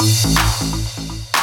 フフフフ。